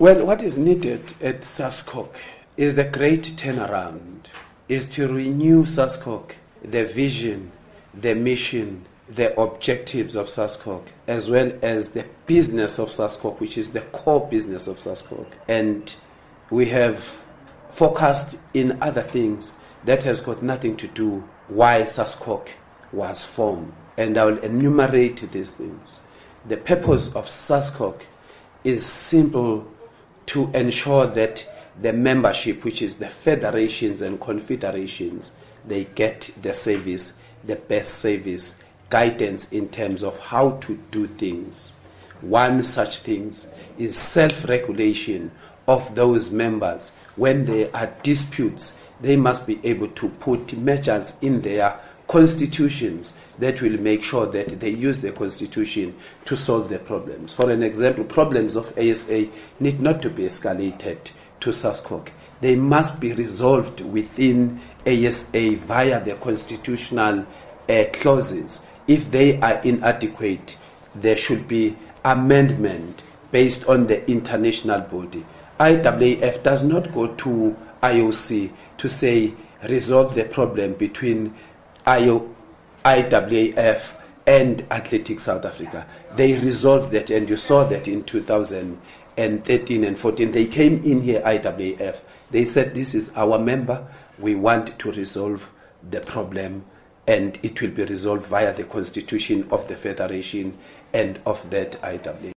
Well, what is needed at SASCOC is the great turnaround, is to renew SASCOC, the vision, the mission, the objectives of SASCOC, as well as the business of SASCOC, which is the core business of SASCOC. And we have focused in other things that has got nothing to do why SASCOC was formed. And I will enumerate these things. The purpose of SASCOC is simple to ensure that the membership, which is the federations and confederations, they get the service, the best service, guidance in terms of how to do things. One such things is self-regulation of those members. When there are disputes, they must be able to put measures in their constitutions that will make sure that they use the constitution to solve their problems. For an example, problems of ASA need not to be escalated to SASCOC. They must be resolved within ASA via the constitutional uh, clauses. If they are inadequate, there should be amendment based on the international body. IAAF does not go to IOC to say resolve the problem between IO, IAAF and Athletics South Africa. They resolved that, and you saw that in 2013 and 14. They came in here, IAAF. They said, This is our member. We want to resolve the problem, and it will be resolved via the constitution of the Federation and of that IAAF.